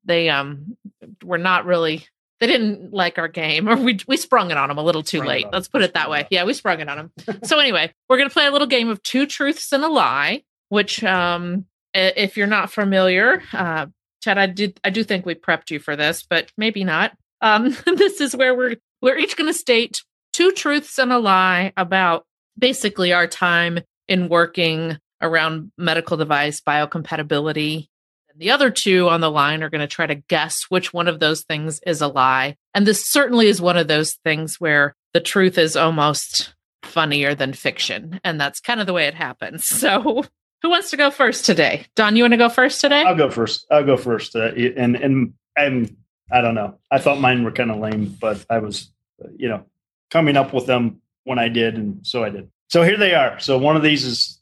They um were not really they didn't like our game or we we sprung it on them a little too sprung late. Let's put it that way. Yeah, we sprung it on them. so anyway, we're gonna play a little game of two truths and a lie, which um if you're not familiar, uh Ted, I did I do think we prepped you for this, but maybe not. Um this is where we're we're each gonna state two truths and a lie about basically our time in working around medical device biocompatibility. And the other two on the line are going to try to guess which one of those things is a lie. And this certainly is one of those things where the truth is almost funnier than fiction. And that's kind of the way it happens. So who wants to go first today? Don, you want to go first today? I'll go first. I'll go first. Uh, and and I'm I don't know. I thought mine were kind of lame, but I was, you know, coming up with them when I did, and so I did. So here they are. So one of these is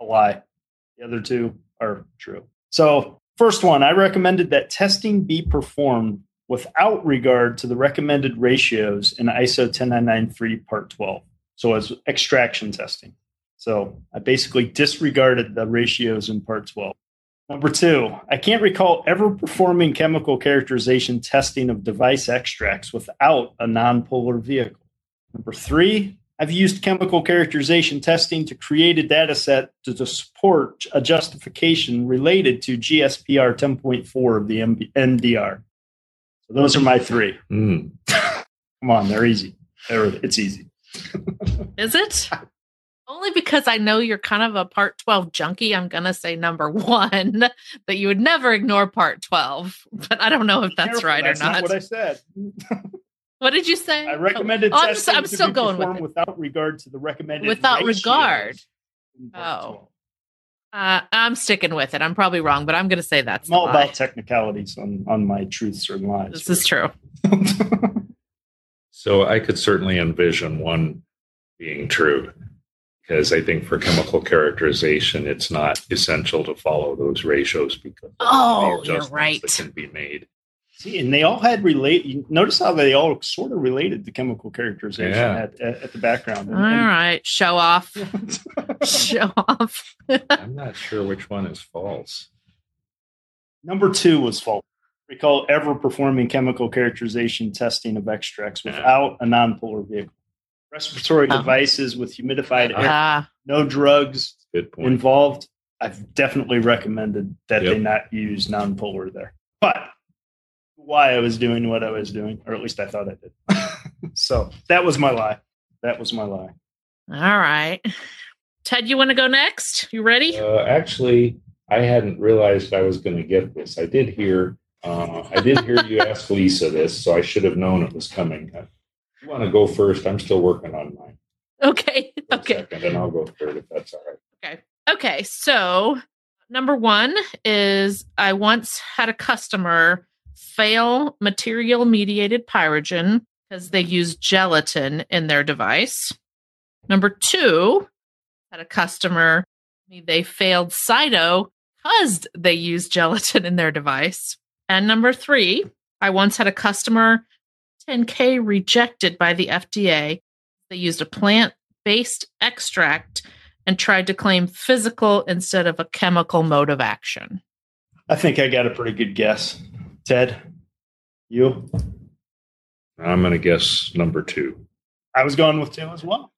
a lie. The other two are true. So first one, I recommended that testing be performed without regard to the recommended ratios in ISO 10993 Part 12. So as extraction testing. So I basically disregarded the ratios in Part 12. Number two, I can't recall ever performing chemical characterization testing of device extracts without a nonpolar vehicle. Number three, I've used chemical characterization testing to create a data set to support a justification related to GSPR 10.4 of the MDR. So those are my three. Mm. Come on, they're easy. They're, it's easy. Is it? Only because I know you're kind of a part 12 junkie, I'm going to say number one, that you would never ignore part 12. But I don't know if that's Careful, right that's or not. That's what I said. what did you say? I recommended Oh, I'm, testing I'm to still be going with performed it. without regard to the recommended Without regard. Oh. Uh, I'm sticking with it. I'm probably wrong, but I'm going to say that's I'm all lie. about technicalities on, on my truths or lies. This is true. So I could certainly envision one being true because I think for chemical characterization, it's not essential to follow those ratios because Oh, you're right. that can be made. See, and they all had relate. You notice how they all sort of related to chemical characterization Yeah. at, at, at the background. All right. Show off. Show off. I'm not sure which one is false. Number two was false. Recall ever performing chemical characterization testing of extracts Yeah. without a nonpolar vehicle. Respiratory Oh. devices with humidified air, Ah, no drugs involved. I've definitely recommended that they not use nonpolar there. But why I was doing what I was doing, or at least I thought I did. so that was my lie. That was my lie. all right. Ted, you want to go next? You ready? Uh, actually, I hadn't realized I was going to get this. I did hear, uh, I did hear you ask Lisa this, so I should have known it was coming. Uh, You want to go first? I'm still working on mine. Okay. Okay. second, and I'll go third if that's all right. Okay. Okay. So, number one is I once had a customer fail material mediated pyrogen because they use gelatin in their device. Number two, had a customer, they failed Cyto because they used gelatin in their device. And number three, I once had a customer 10K rejected by the FDA. They used a plant based extract and tried to claim physical instead of a chemical mode of action. I think I got a pretty good guess. Ted, you? I'm going to guess number two. I was going with two as well.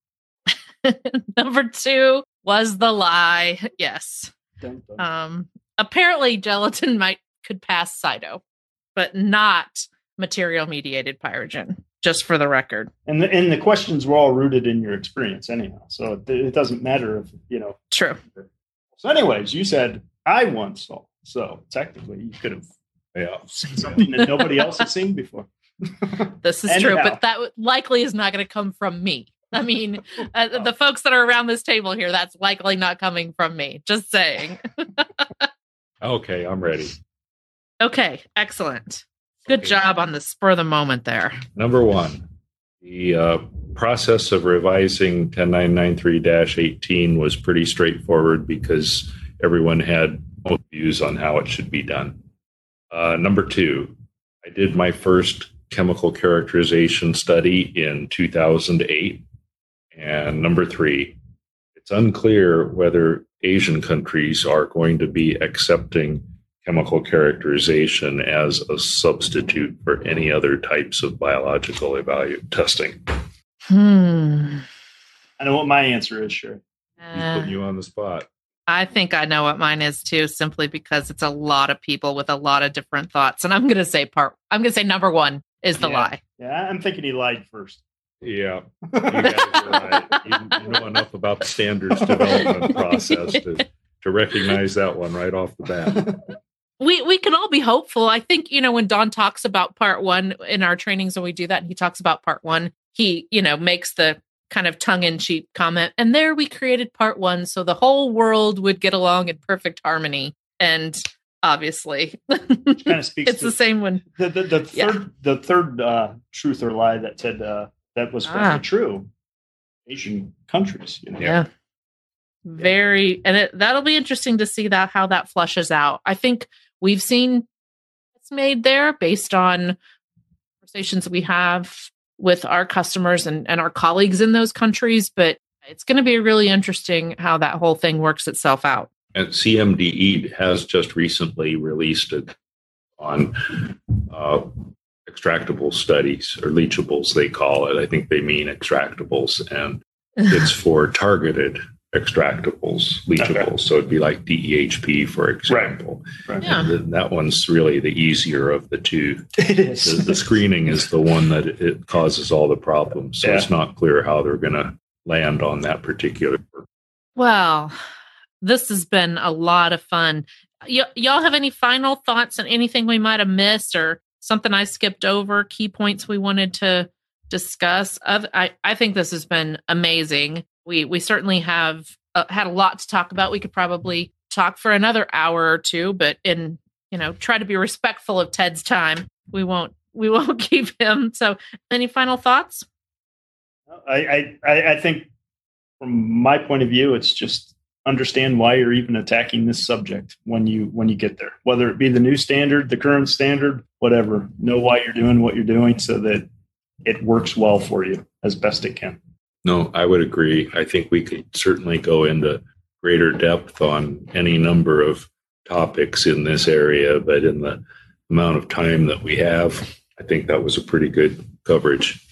Number two was the lie. Yes. Dun, dun. Um, apparently, gelatin might could pass Cyto, but not material mediated pyrogen. Just for the record. And the, and the questions were all rooted in your experience anyhow. So it, it doesn't matter if, you know. True. So, anyways, you said I once saw. So technically, you could have Yeah. seen something that nobody else has seen before. This is true, but that likely is not going to come from me. I mean, uh, the folks that are around this table here, that's likely not coming from me. Just saying. Okay, I'm ready. Okay, excellent. Good Okay. job on the spur of the moment there. Number one, the uh, process of revising 10993-18 was pretty straightforward because everyone had both views on how it should be done. Uh, number two, I did my first chemical characterization study in 2008. And number three, it's unclear whether Asian countries are going to be accepting chemical characterization as a substitute for any other types of biological evalu- testing. Hmm. I know what my answer is, sure. He's Uh, putting you on the spot. I think I know what mine is too, simply because it's a lot of people with a lot of different thoughts. And I'm going to say part, I'm going to say number one is the Yeah. lie. Yeah, I'm thinking he lied first. Yeah, you guys are right. You, you know enough about the standards development process to, to recognize that one right off the bat. we we can all be hopeful. I think you know when Don talks about part one in our trainings when we do that, and he talks about part one. He you know makes the kind of tongue in cheek comment, and there we created part one so the whole world would get along in perfect harmony. And obviously, kind of speaks. it's the same one. The the, the third Yeah. the third uh, truth or lie that said uh, that was Ah. true. Asian countries, you know. Yeah. Very, and it, that'll be interesting to see that how that flushes out. I think we've seen it's made there based on conversations we have with our customers and, and our colleagues in those countries, but it's going to be really interesting how that whole thing works itself out. And CMDE has just recently released it on uh, extractable studies or leachables, they call it. I think they mean extractables, and it's for targeted extractables, leachables. So it'd be like DEHP, for example. Right. Yeah. And that one's really the easier of the two. It The, the screening is the one that it, it causes all the problems. So Yeah. it's not clear how they're going to land on that particular. Well, this has been a lot of fun. Y- y'all have any final thoughts on anything we might have missed or something I skipped over, key points we wanted to discuss? Oth- I, I think this has been amazing. We we certainly have uh, had a lot to talk about. We could probably talk for another hour or two, but in you know, try to be respectful of Ted's time. We won't we won't keep him. So, any final thoughts? I, I I think from my point of view, it's just understand why you're even attacking this subject when you when you get there. Whether it be the new standard, the current standard, whatever. Know why you're doing what you're doing so that it works well for you as best it can. No, I would agree. I think we could certainly go into greater depth on any number of topics in this area, but in the amount of time that we have, I think that was a pretty good coverage.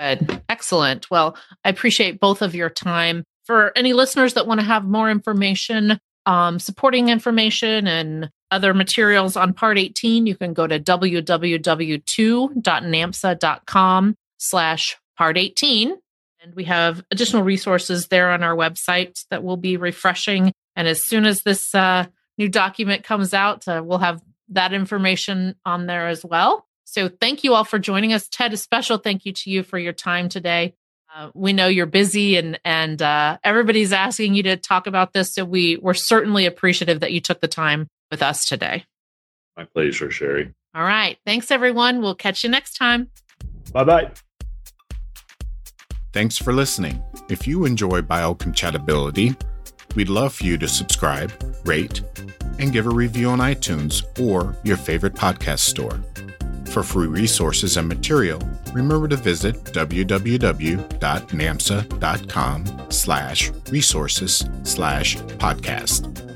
Good. Excellent. Well, I appreciate both of your time. For any listeners that want to have more information, um, supporting information and other materials on Part 18, you can go to www.2.namsa.com slash Part 18. And we have additional resources there on our website that we'll be refreshing. And as soon as this uh, new document comes out, uh, we'll have that information on there as well. So thank you all for joining us. Ted, a special thank you to you for your time today. Uh, we know you're busy and and uh, everybody's asking you to talk about this. So we we're certainly appreciative that you took the time with us today. My pleasure, Sherry. All right. Thanks, everyone. We'll catch you next time. Bye bye. Thanks for listening. If you enjoy biocompatibility, we'd love for you to subscribe, rate, and give a review on iTunes or your favorite podcast store. For free resources and material, remember to visit www.namsa.com slash resources slash podcast.